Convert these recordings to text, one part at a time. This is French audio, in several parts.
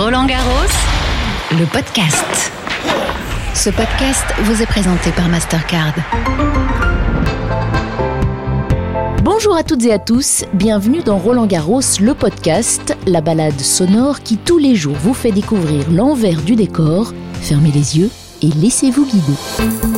Roland Garros, le podcast. Ce podcast vous est présenté par Mastercard. Bonjour à toutes et à tous, bienvenue dans Roland Garros, le podcast, la balade sonore qui tous les jours vous fait découvrir l'envers du décor. Fermez les yeux et laissez-vous guider.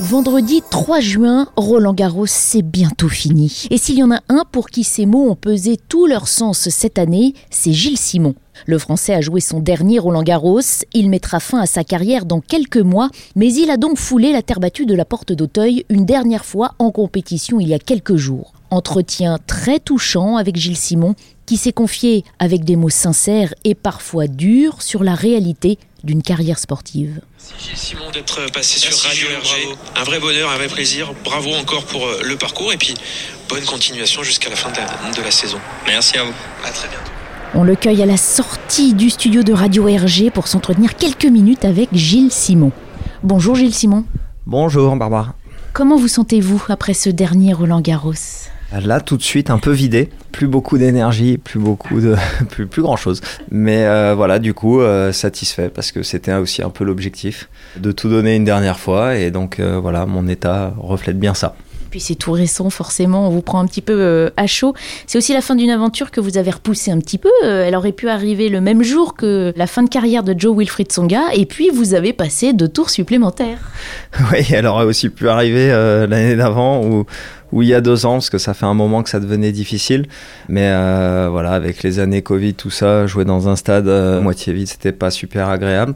Vendredi 3 juin, Roland Garros, c'est bientôt fini. Et s'il y en a un pour qui ces mots ont pesé tout leur sens cette année, c'est Gilles Simon. Le Français a joué son dernier Roland Garros, il mettra fin à sa carrière dans quelques mois, mais il a donc foulé la terre battue de la porte d'Auteuil une dernière fois en compétition il y a quelques jours. Entretien très touchant avec Gilles Simon, qui s'est confié avec des mots sincères et parfois durs sur la réalité d'une carrière sportive. Merci Gilles Simon d'être passé sur Radio RG. Un vrai bonheur, un vrai plaisir. Bravo encore pour euh, le parcours et puis bonne continuation jusqu'à la fin de la, de la saison. Merci à vous. À très bientôt. On le cueille à la sortie du studio de Radio RG pour s'entretenir quelques minutes avec Gilles Simon. Bonjour Gilles Simon. Bonjour Barbara. Comment vous sentez-vous après ce dernier Roland Garros Là, tout de suite, un peu vidé, plus beaucoup d'énergie, plus beaucoup de, plus, plus grand chose. Mais euh, voilà, du coup, euh, satisfait parce que c'était aussi un peu l'objectif de tout donner une dernière fois et donc euh, voilà, mon état reflète bien ça. Puis c'est tout récent, forcément, on vous prend un petit peu à chaud. C'est aussi la fin d'une aventure que vous avez repoussée un petit peu. Elle aurait pu arriver le même jour que la fin de carrière de Joe Wilfried Songa, et puis vous avez passé deux tours supplémentaires. Oui, elle aurait aussi pu arriver l'année d'avant ou, ou il y a deux ans, parce que ça fait un moment que ça devenait difficile. Mais euh, voilà, avec les années Covid, tout ça, jouer dans un stade euh, moitié vide, c'était pas super agréable.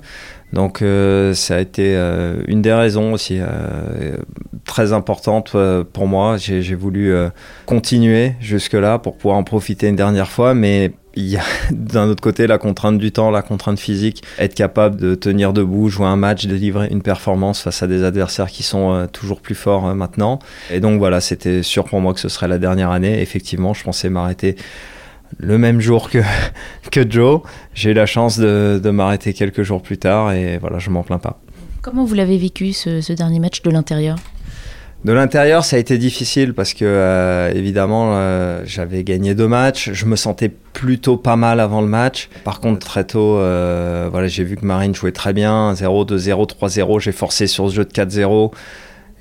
Donc euh, ça a été euh, une des raisons aussi euh, très importante euh, pour moi. J'ai voulu euh, continuer jusque-là pour pouvoir en profiter une dernière fois, mais il y a d'un autre côté la contrainte du temps, la contrainte physique, être capable de tenir debout, jouer un match, délivrer une performance face à des adversaires qui sont euh, toujours plus forts maintenant. Et donc voilà, c'était sûr pour moi que ce serait la dernière année. Effectivement, je pensais m'arrêter le même jour que, que Joe. J'ai eu la chance de, de m'arrêter quelques jours plus tard et voilà, je m'en plains pas. Comment vous l'avez vécu ce, ce dernier match de l'intérieur? De l'intérieur, ça a été difficile parce que euh, évidemment, euh, j'avais gagné deux matchs. Je me sentais plutôt pas mal avant le match. Par contre, très tôt, euh, voilà, j'ai vu que Marine jouait très bien. 0, 2, 0, 3, 0. J'ai forcé sur ce jeu de 4-0.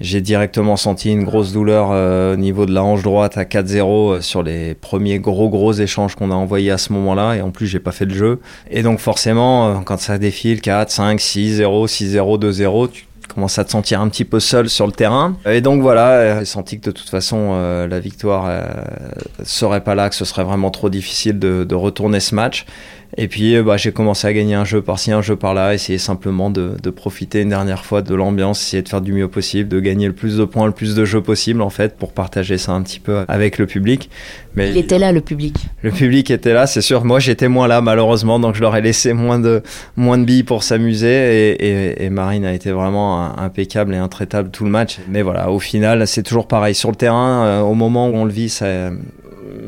J'ai directement senti une grosse douleur euh, au niveau de la hanche droite à 4-0 euh, sur les premiers gros gros échanges qu'on a envoyés à ce moment-là. Et en plus, j'ai pas fait le jeu. Et donc forcément, euh, quand ça défile 4, 5, 6, 0, 6, 0, 2, 0, tu commences à te sentir un petit peu seul sur le terrain. Et donc voilà, euh, j'ai senti que de toute façon, euh, la victoire euh, serait pas là, que ce serait vraiment trop difficile de, de retourner ce match. Et puis euh, bah, j'ai commencé à gagner un jeu par-ci, un jeu par-là, essayer simplement de, de profiter une dernière fois de l'ambiance, essayer de faire du mieux possible, de gagner le plus de points, le plus de jeux possible en fait, pour partager ça un petit peu avec le public. Mais Il était là, le public. le public était là, c'est sûr. Moi, j'étais moins là, malheureusement, donc je leur ai laissé moins de, moins de billes pour s'amuser. Et, et- et Marine a été vraiment impeccable et intraitable tout le match. Mais voilà, au final, c'est toujours pareil. Sur le terrain, euh, au moment où on le vit, ça,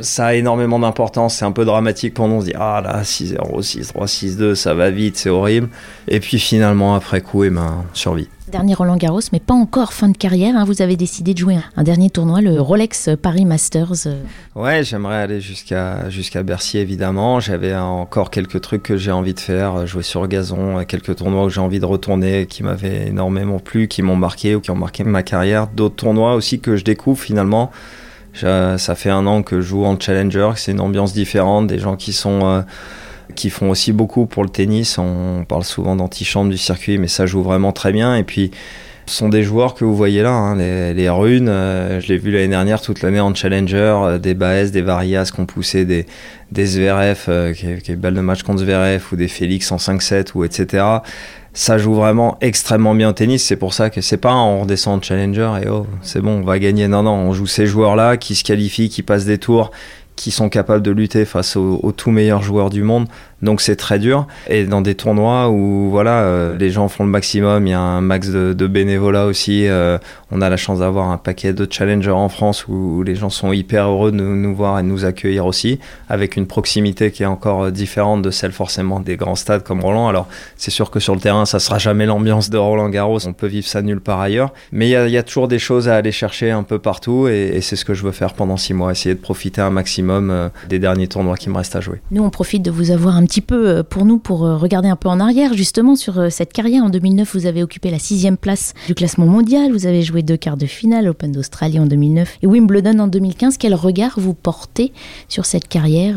ça a énormément d'importance. C'est un peu dramatique pour nous. On se dit, ah là, 6-0, 6-3, 6-2, ça va vite, c'est horrible. Et puis finalement, après coup, eh ben, on survit. Dernier Roland Garros, mais pas encore fin de carrière. hein. Vous avez décidé de jouer un, dernier tournoi, le Rolex Paris Masters. euh, Ouais, j'aimerais aller jusqu'à jusqu'à Bercy évidemment. J'avais encore quelques trucs que j'ai envie de faire, euh, jouer sur gazon, euh, quelques tournois où j'ai envie de retourner, qui m'avaient énormément plu, qui m'ont marqué ou qui ont marqué ma carrière. D'autres tournois aussi que je découvre finalement. Je- ça fait un an que je joue en challenger, c'est une ambiance différente, des gens qui sont euh, qui font aussi beaucoup pour le tennis. On parle souvent d'antichambre du circuit, mais ça joue vraiment très bien. Et puis ce sont des joueurs que vous voyez là, hein, les, runes. euh, je l'ai vu l'année dernière toute l'année en challenger, euh, des Baez, des Varias qui ont poussé des, des Zverev, euh, qui, qui balle de match contre Zverev, ou des Félix en 5-7, ou etc. Ça joue vraiment extrêmement bien tennis. C'est pour ça que c'est pas on redescend en challenger et oh, c'est bon, on va gagner. Non, non, on joue ces joueurs-là qui se qualifient, qui passent des tours, qui sont capables de lutter face aux, aux tout meilleurs joueurs du monde. Donc c'est très dur. Et dans des tournois où voilà, euh, les gens font le maximum, il y a un max de, bénévolat aussi. euh, on a la chance d'avoir un paquet de challengers en France où, les gens sont hyper heureux de nous, voir et de nous accueillir aussi, avec une proximité qui est encore euh, différente de celle forcément des grands stades comme Roland. Alors c'est sûr que sur le terrain, ça sera jamais l'ambiance de Roland Garros. On peut vivre ça nulle part ailleurs. Mais il y a, toujours des choses à aller chercher un peu partout et, c'est ce que je veux faire pendant six mois, essayer de profiter un maximum des derniers tournois qui me restent à jouer. Nous, on profite de vous avoir un petit petit peu euh, pour nous pour euh, regarder un peu en arrière justement sur euh, cette carrière. En 2009, vous avez occupé la sixième place du classement mondial. Vous avez joué deux quarts de finale, Open d'Australie en 2009 et Wimbledon en 2015. Quel regard vous portez sur cette carrière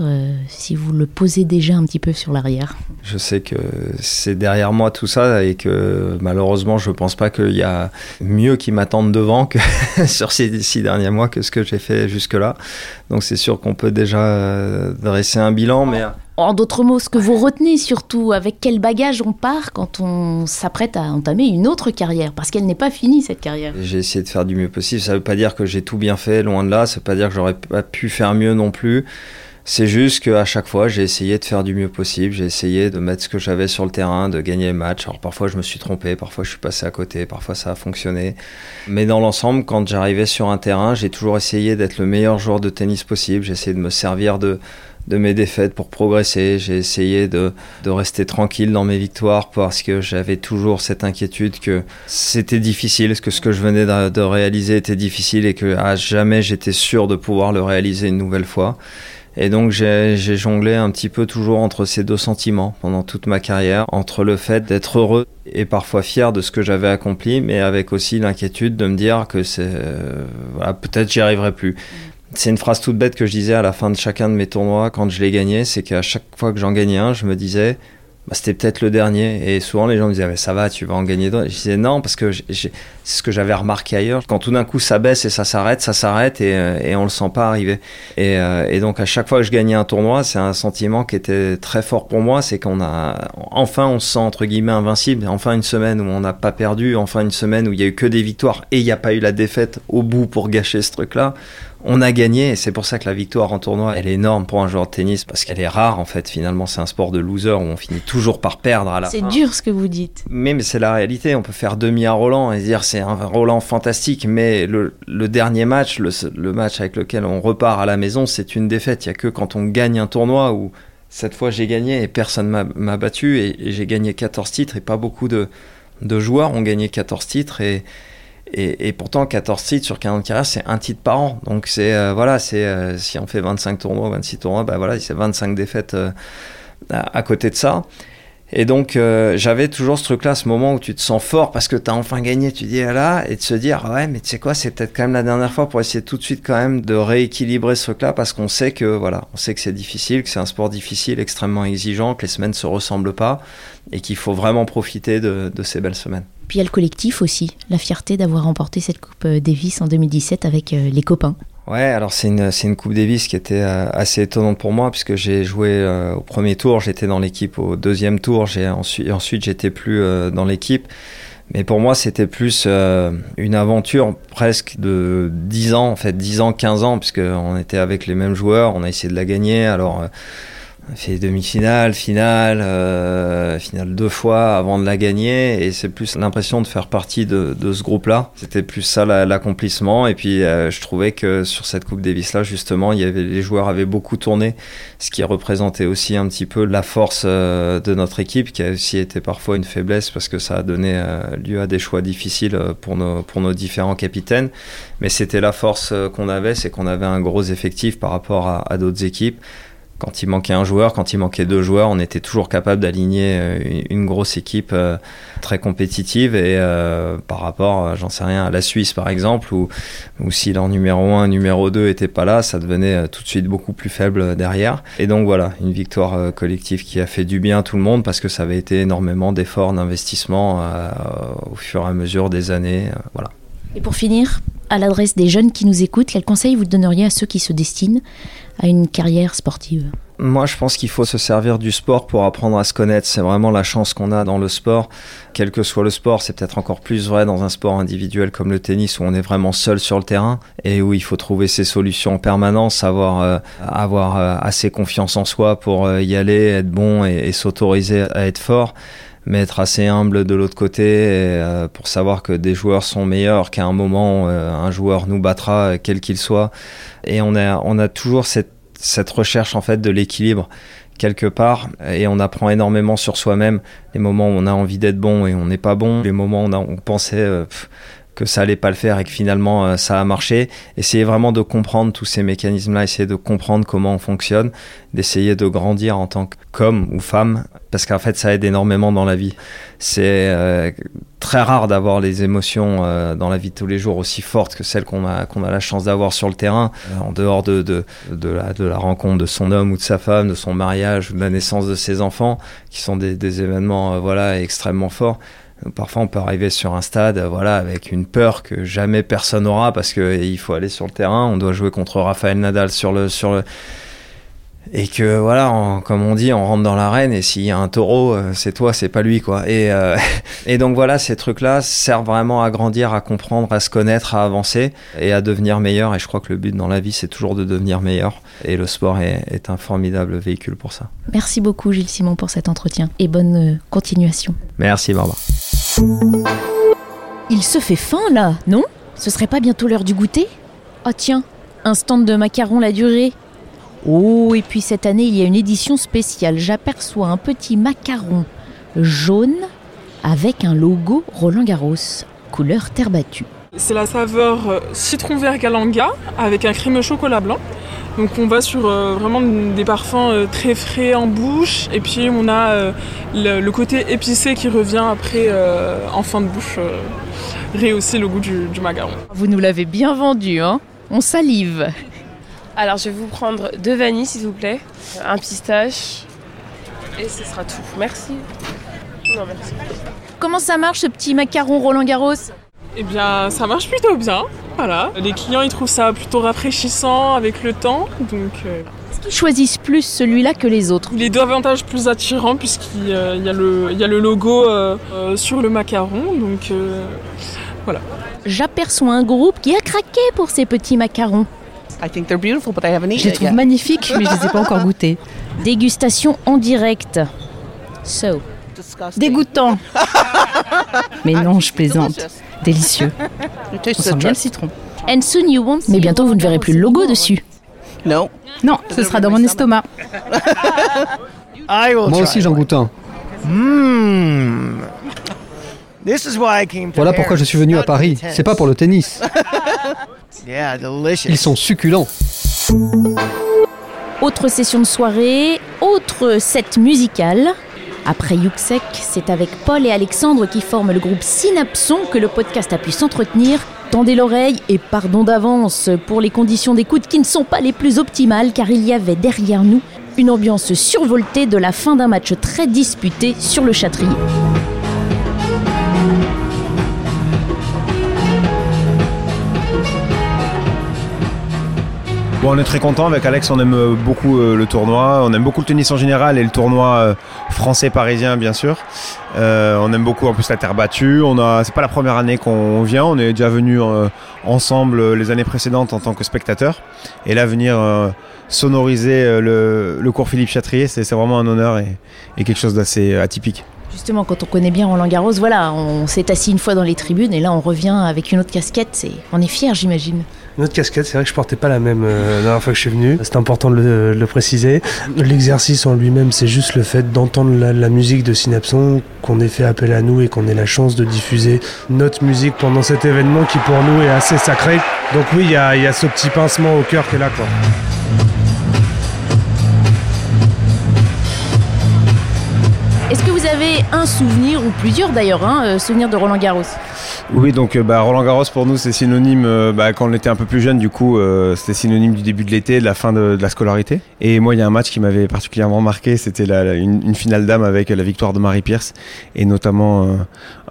si vous le posez déjà un petit peu sur l'arrière? Je sais que c'est derrière moi tout ça et que malheureusement je pense pas qu'il y a mieux qui m'attende devant que sur ces six derniers mois que ce que j'ai fait jusque-là. Donc c'est sûr qu'on peut déjà dresser un bilan, mais en d'autres mots, ce que vous retenez surtout, avec quel bagage on part quand on s'apprête à entamer une autre carrière, parce qu'elle n'est pas finie cette carrière. J'ai essayé de faire du mieux possible. Ça ne veut pas dire que j'ai tout bien fait, loin de là. Ça ne veut pas dire que j'aurais pas pu faire mieux non plus. C'est juste qu'à chaque fois, j'ai essayé de faire du mieux possible. J'ai essayé de mettre ce que j'avais sur le terrain, de gagner le match. Alors parfois, je me suis trompé, parfois, je suis passé à côté, parfois, ça a fonctionné. Mais dans l'ensemble, quand j'arrivais sur un terrain, j'ai toujours essayé d'être le meilleur joueur de tennis possible. J'ai essayé de me servir de, de mes défaites pour progresser. J'ai essayé de, de, rester tranquille dans mes victoires parce que j'avais toujours cette inquiétude que c'était difficile, que ce que je venais de, réaliser était difficile et que à jamais j'étais sûr de pouvoir le réaliser une nouvelle fois. Et donc j'ai jonglé un petit peu toujours entre ces deux sentiments pendant toute ma carrière, entre le fait d'être heureux et parfois fier de ce que j'avais accompli, mais avec aussi l'inquiétude de me dire que c'est euh, voilà, peut-être j'y arriverai plus. C'est une phrase toute bête que je disais à la fin de chacun de mes tournois quand je les gagnais, c'est qu'à chaque fois que j'en gagnais un, je me disais, bah, c'était peut-être le dernier. Et souvent, les gens me disaient, ça va, tu vas en gagner d'autres. Je disais, non, parce que c'est ce que j'avais remarqué ailleurs. Quand tout d'un coup, ça baisse et ça s'arrête, ça s'arrête et, euh, et on le sent pas arriver. Et, euh, et, donc, à chaque fois que je gagnais un tournoi, c'est un sentiment qui était très fort pour moi. C'est qu'on a, enfin, on se sent, entre guillemets, invincible. Enfin, une semaine où on n'a pas perdu. Enfin, une semaine où il y a eu que des victoires et il n'y a pas eu la défaite au bout pour gâcher ce truc-là on a gagné et c'est pour ça que la victoire en tournoi, elle est énorme pour un joueur de tennis parce qu'elle est rare en fait. Finalement, c'est un sport de loser où on finit toujours par perdre à la fin. C'est dur ce que vous dites. Mais, mais c'est la réalité. On peut faire demi à Roland et dire c'est un Roland fantastique, mais le, dernier match, le, match avec lequel on repart à la maison, c'est une défaite. Il y a que quand on gagne un tournoi où cette fois j'ai gagné et personne m'a battu et, j'ai gagné 14 titres et pas beaucoup de, de joueurs ont gagné 14 titres et et, pourtant, 14 titres sur 40 carrières, c'est un titre par an. Donc, c'est euh, voilà, c'est euh, si on fait 25 tournois, 26 tournois, bah voilà, c'est 25 défaites euh, à, côté de ça. Et donc, j'avais toujours ce truc-là, ce moment où tu te sens fort parce que tu as enfin gagné, tu dis, ah là, et de se dire, ouais, mais tu sais quoi, c'est peut-être quand même la dernière fois pour essayer tout de suite quand même de rééquilibrer ce truc-là parce qu'on sait que, voilà, on sait que c'est difficile, que c'est un sport difficile, extrêmement exigeant, que les semaines se ressemblent pas et qu'il faut vraiment profiter de ces belles semaines. Puis il y a le collectif aussi, la fierté d'avoir remporté cette Coupe euh, Davis en 2017 avec euh, les copains. Ouais, alors c'est une, une Coupe Davis qui était euh, assez étonnante pour moi puisque j'ai joué au premier tour, j'étais dans l'équipe au deuxième tour, j'ai ensuite, j'étais plus dans l'équipe. Mais pour moi, c'était plus une aventure presque de 10 ans, en fait, 10 ans, 15 ans, puisqu'on était avec les mêmes joueurs, on a essayé de la gagner. Alors, fait demi-finale, finale, euh, finale deux fois avant de la gagner. Et c'est plus l'impression de faire partie de, de ce groupe-là. C'était plus ça l'accomplissement. Et puis euh, je trouvais que sur cette Coupe Davis-là, justement, il y avait, les joueurs avaient beaucoup tourné, ce qui représentait aussi un petit peu la force euh, de notre équipe, qui a aussi été parfois une faiblesse parce que ça a donné euh, lieu à des choix difficiles pour nos, pour nos différents capitaines. Mais c'était la force qu'on avait, c'est qu'on avait un gros effectif par rapport à, à d'autres équipes quand il manquait un joueur, quand il manquait deux joueurs, on était toujours capable d'aligner euh, une grosse équipe euh, très compétitive. Et euh, par rapport, j'en sais rien, à la Suisse par exemple, où, où si leur numéro 1, numéro 2 n'étaient pas là, ça devenait tout de suite beaucoup plus faible derrière. Et donc voilà, une victoire collective qui a fait du bien à tout le monde parce que ça avait été énormément d'efforts, d'investissement au fur et à mesure des années. voilà. Et pour finir, à l'adresse des jeunes qui nous écoutent, quels conseils vous donneriez à ceux qui se destinent à une carrière sportive? Moi, je pense qu'il faut se servir du sport pour apprendre à se connaître. C'est vraiment la chance qu'on a dans le sport. Quel que soit le sport, c'est peut-être encore plus vrai dans un sport individuel comme le tennis où on est vraiment seul sur le terrain et où il faut trouver ses solutions en permanence, avoir, euh, euh, assez confiance en soi pour euh, y aller, être bon et s'autoriser à être fort mais être assez humble de l'autre côté euh, pour savoir que des joueurs sont meilleurs, qu'à un moment euh, un joueur nous battra quel qu'il soit. Et on a, on a toujours cette, cette recherche en fait de l'équilibre quelque part et on apprend énormément sur soi-même les moments où on a envie d'être bon et on n'est pas bon les moments où on, a, on pensait euh, que ça allait pas le faire et que finalement euh, ça a marché. Essayer vraiment de comprendre tous ces mécanismes-là, essayer de comprendre comment on fonctionne, d'essayer de grandir en tant qu'homme ou femme, parce qu'en fait ça aide énormément dans la vie. C'est euh, très rare d'avoir les émotions euh, dans la vie de tous les jours aussi fortes que celles qu'on a, qu'on a la chance d'avoir sur le terrain, en dehors de, de, de, la, de la rencontre de son homme ou de sa femme, de son mariage ou de la naissance de ses enfants, qui sont des, des événements voilà, extrêmement forts. Parfois, on peut arriver sur un stade, voilà, avec une peur que jamais personne n'aura parce qu'il faut aller sur le terrain. On doit jouer contre Rafael Nadal sur le, sur le, et que voilà, comme on dit, on rentre dans l'arène et s'il y a un taureau, euh, c'est toi, c'est pas lui quoi. Et, euh, et donc voilà, ces trucs-là servent vraiment à grandir, à comprendre, à se connaître, à avancer et à devenir meilleur. Et je crois que le but dans la vie, c'est toujours de devenir meilleur. Et le sport est, est, un formidable véhicule pour ça. Merci beaucoup Gilles Simon pour cet entretien et bonne euh, continuation. Merci Barbara. Il se fait faim là, non? Ce serait pas bientôt l'heure du goûter? Oh tiens, un stand de macarons la durée Oh, et puis cette année, il y a une édition spéciale. J'aperçois un petit macaron jaune avec un logo Roland Garros, couleur terre battue. C'est la saveur euh, citron vert galanga avec un crème chocolat blanc. Donc on va sur euh, vraiment des parfums euh, très frais en bouche et puis on a euh, le, le, côté épicé qui revient après euh, en fin de bouche, rehausser le goût du, du macaron. Vous nous l'avez bien vendu, hein On salive. Alors je vais vous prendre deux vanilles s'il vous plaît, un pistache et ce sera tout. Merci. Non merci. Comment ça marche ce petit macaron Roland Garros eh bien, ça marche plutôt bien. Voilà. Les clients, ils trouvent ça plutôt rafraîchissant avec le temps. Donc, euh... Est-ce qu'ils choisissent plus celui-là que les autres? Il est davantage plus attirant puisqu'il euh, y, a le, y a le logo euh, euh, sur le macaron. Donc, voilà. J'aperçois un groupe qui a craqué pour ces petits macarons. Je les trouve magnifiques, mais je ne les ai pas encore goûtés. Dégustation en direct. So. Dégoûtant. mais non, je plaisante. Délicieux. On sent bien le citron. And soon you won't Mais bientôt vous ne verrez plus le logo dessus. Non. Non, ce sera dans mon estomac. Moi aussi j'en goûte un. Mmh. Voilà pourquoi je suis venu à Paris. C'est pas pour le tennis. Ils sont succulents. Autre session de soirée, autre set musical. Après Yuxek, c'est avec Paul et Alexandre qui forment le groupe Synapson que le podcast a pu s'entretenir. Tendez l'oreille et pardon d'avance pour les conditions d'écoute qui ne sont pas les plus optimales car il y avait derrière nous une ambiance survoltée de la fin d'un match très disputé sur le Châtrier. On est très content avec Alex, on aime beaucoup euh, le tournoi, on aime beaucoup le tennis en général et le tournoi euh, français parisien bien sûr. Euh, on aime beaucoup en plus la terre battue. On a, c'est pas la première année qu'on vient, on est déjà venu ensemble les années précédentes en tant que spectateur. Et là venir sonoriser le, cours Philippe Chatrier, c'est, vraiment un honneur et, et quelque chose d'assez atypique. Justement, quand on connaît bien Roland Garros, voilà, on s'est assis une fois dans les tribunes et là on revient avec une autre casquette. C'est, on est fier, j'imagine. Une autre casquette, c'est vrai que je portais pas la même euh, la dernière fois que je suis venu. C'est important de le, préciser. L'exercice en lui-même, c'est juste le fait d'entendre la, la, musique de Synapson, qu'on ait fait appel à nous et qu'on ait la chance de diffuser notre musique pendant cet événement qui pour nous est assez sacré. Donc oui, il y a, y a ce petit pincement au cœur qui est là. Quoi. Est-ce que vous avez un souvenir, ou plusieurs d'ailleurs, hein, euh, souvenir de Roland Garros? Oui, donc bah, Roland Garros pour nous c'est synonyme, euh, bah, quand on était un peu plus jeune, du coup euh, c'était synonyme du début de l'été, de la fin de, la scolarité. Et moi il y a un match qui m'avait particulièrement marqué, c'était une, finale dame avec la victoire de Marie Pierce et notamment euh,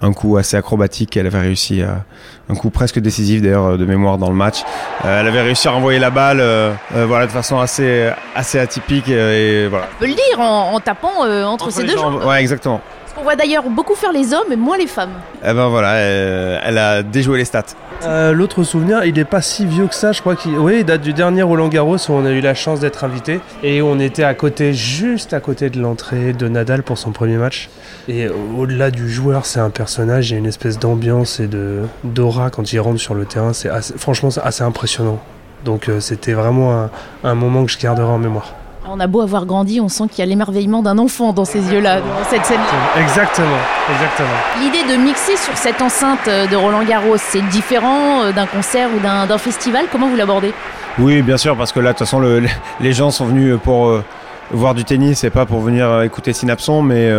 un coup assez acrobatique qu'elle avait réussi à, un coup presque décisif d'ailleurs de mémoire dans le match. Euh, elle avait réussi à renvoyer la balle euh, euh, voilà, de façon assez, assez atypique et voilà. On peut le dire en, en tapant entre, entre, ces deux jambes. Ouais, exactement. On voit d'ailleurs beaucoup faire les hommes et moins les femmes. Eh ben voilà, elle, elle a déjoué les stats. Euh, L'autre souvenir, il n'est pas si vieux que ça, je crois qu'il oui, il date du dernier Roland Garros où on a eu la chance d'être invité et on était à côté, juste à côté de l'entrée de Nadal pour son premier match. Et au-delà du joueur, c'est un personnage, il y a une espèce d'ambiance et de d'aura quand il rentre sur le terrain. C'est franchement c'est assez impressionnant. Donc euh, c'était vraiment un, un moment que je garderai en mémoire. On a beau avoir grandi, on sent qu'il y a l'émerveillement d'un enfant dans ces yeux-là, dans cette scène. Exactement, exactement. L'idée de mixer sur cette enceinte de Roland Garros, c'est différent euh, d'un concert ou d'un festival? Comment vous l'abordez? Oui, bien sûr, parce que là, de toute façon, le, les gens sont venus pour euh, voir du tennis et pas pour venir euh, écouter Synapson. Mais,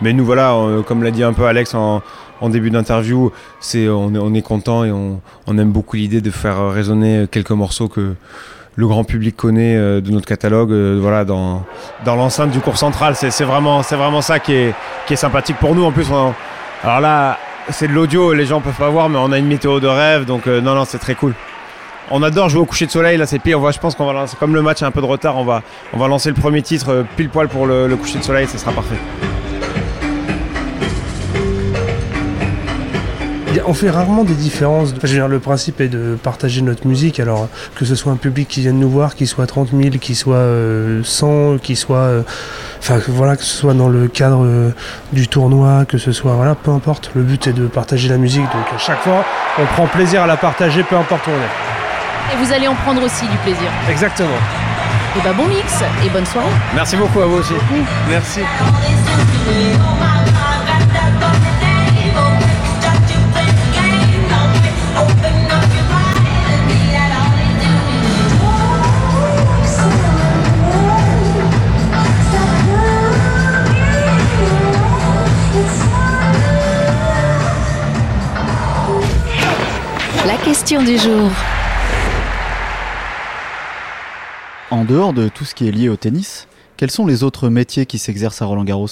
mais nous, voilà, comme l'a dit un peu Alex en, en début d'interview, c'est on, on, est content et on, on aime beaucoup l'idée de faire résonner quelques morceaux que le grand public connaît euh, de notre catalogue, euh, voilà, dans, l'enceinte du cours central. C'est vraiment, ça qui est, sympathique pour nous. En plus, alors là, c'est de l'audio, les gens peuvent pas voir, mais on a une météo de rêve, donc euh, non, non, c'est très cool. On adore jouer au coucher de soleil, là c'est pire. Je pense qu'on va lancer, comme le match a un peu de retard, on va, on va lancer le premier titre pile poil pour le, le coucher de soleil, ce sera parfait. On fait rarement des différences. le principe est de partager notre musique, alors que ce soit un public qui vienne nous voir, qu'il soit 30 000, qu'il soit 100, euh, soit. Euh, enfin, voilà, que ce soit dans le cadre euh, du tournoi, que ce soit. Voilà, peu importe. Le but est de partager la musique, donc à chaque fois, on prend plaisir à la partager, peu importe où on est. Et vous allez en prendre aussi du plaisir. Exactement. Et bah bon mix et bonne soirée. Merci beaucoup à vous aussi. Merci. Question du jour. En dehors de tout ce qui est lié au tennis, quels sont les autres métiers qui s'exercent à Roland Garros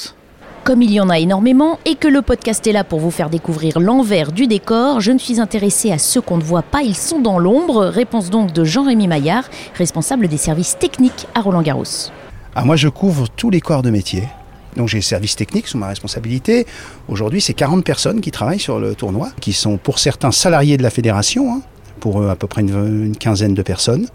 comme il y en a énormément et que le podcast est là pour vous faire découvrir l'envers du décor, je me suis intéressée à ceux qu'on ne voit pas, ils sont dans l'ombre. Réponse donc de Jean-Rémy Maillard, responsable des services techniques à Roland Garros. Ah, moi je couvre tous les corps de métier. Donc j'ai les services techniques sous ma responsabilité. Aujourd'hui, c'est 40 personnes qui travaillent sur le tournoi, qui sont pour certains salariés de la fédération, hein, pour à peu près une, quinzaine de personnes.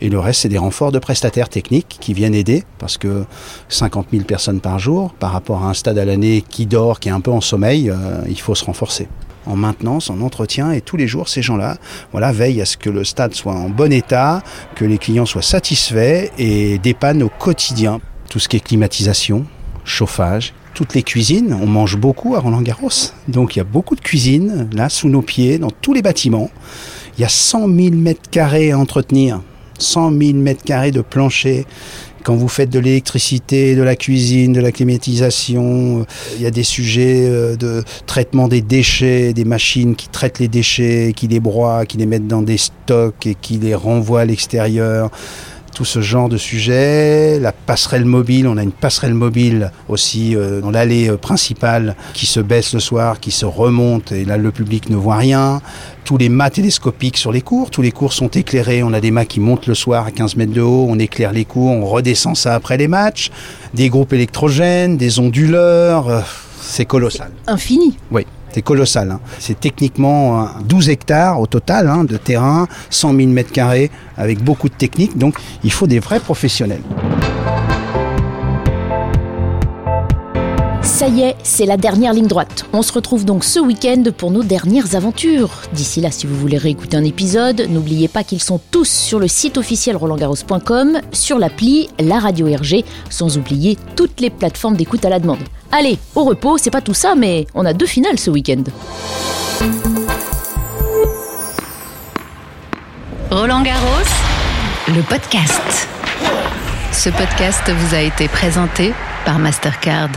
Et le reste, c'est des renforts de prestataires techniques qui viennent aider, parce que 50 000 personnes par jour, par rapport à un stade à l'année qui dort, qui est un peu en sommeil, euh, il faut se renforcer en maintenance, en entretien, et tous les jours, ces gens-là veillent à ce que le stade soit en bon état, que les clients soient satisfaits et dépannent au quotidien. Tout ce qui est climatisation, chauffage, toutes les cuisines. On mange beaucoup à Roland Garros. Donc il y a beaucoup de cuisines là sous nos pieds, dans tous les bâtiments. Il y a 100 000 mètres carrés à entretenir. 100 000 mètres carrés de plancher. Quand vous faites de l'électricité, de la cuisine, de la climatisation, euh, il y a des sujets euh, de traitement des déchets, des machines qui traitent les déchets, qui les broient, qui les mettent dans des stocks et qui les renvoient à l'extérieur tout ce genre de sujet. La passerelle mobile, on a une passerelle mobile aussi euh, dans l'allée euh, principale qui se baisse le soir, qui se remonte et là le public ne voit rien. Tous les mâts télescopiques sur les cours, tous les cours sont éclairés. On a des mâts qui montent le soir à 15 mètres de haut, on éclaire les cours, on redescend ça après les matchs. Des groupes électrogènes, des onduleurs, euh, c'est colossal. Infini. Oui. C'est colossal. Hein. C'est techniquement 12 hectares au total hein, de terrain, 100 000 mètres carrés, avec beaucoup de techniques. Donc il faut des vrais professionnels. Ça y est, c'est la dernière ligne droite. On se retrouve donc ce week-end pour nos dernières aventures. D'ici là, si vous voulez réécouter un épisode, n'oubliez pas qu'ils sont tous sur le site officiel rolandgarros.com, sur l'appli, la radio RG, sans oublier toutes les plateformes d'écoute à la demande. Allez, au repos, c'est pas tout ça, mais on a deux finales ce week-end. Roland Garros, le podcast. Ce podcast vous a été présenté par Mastercard.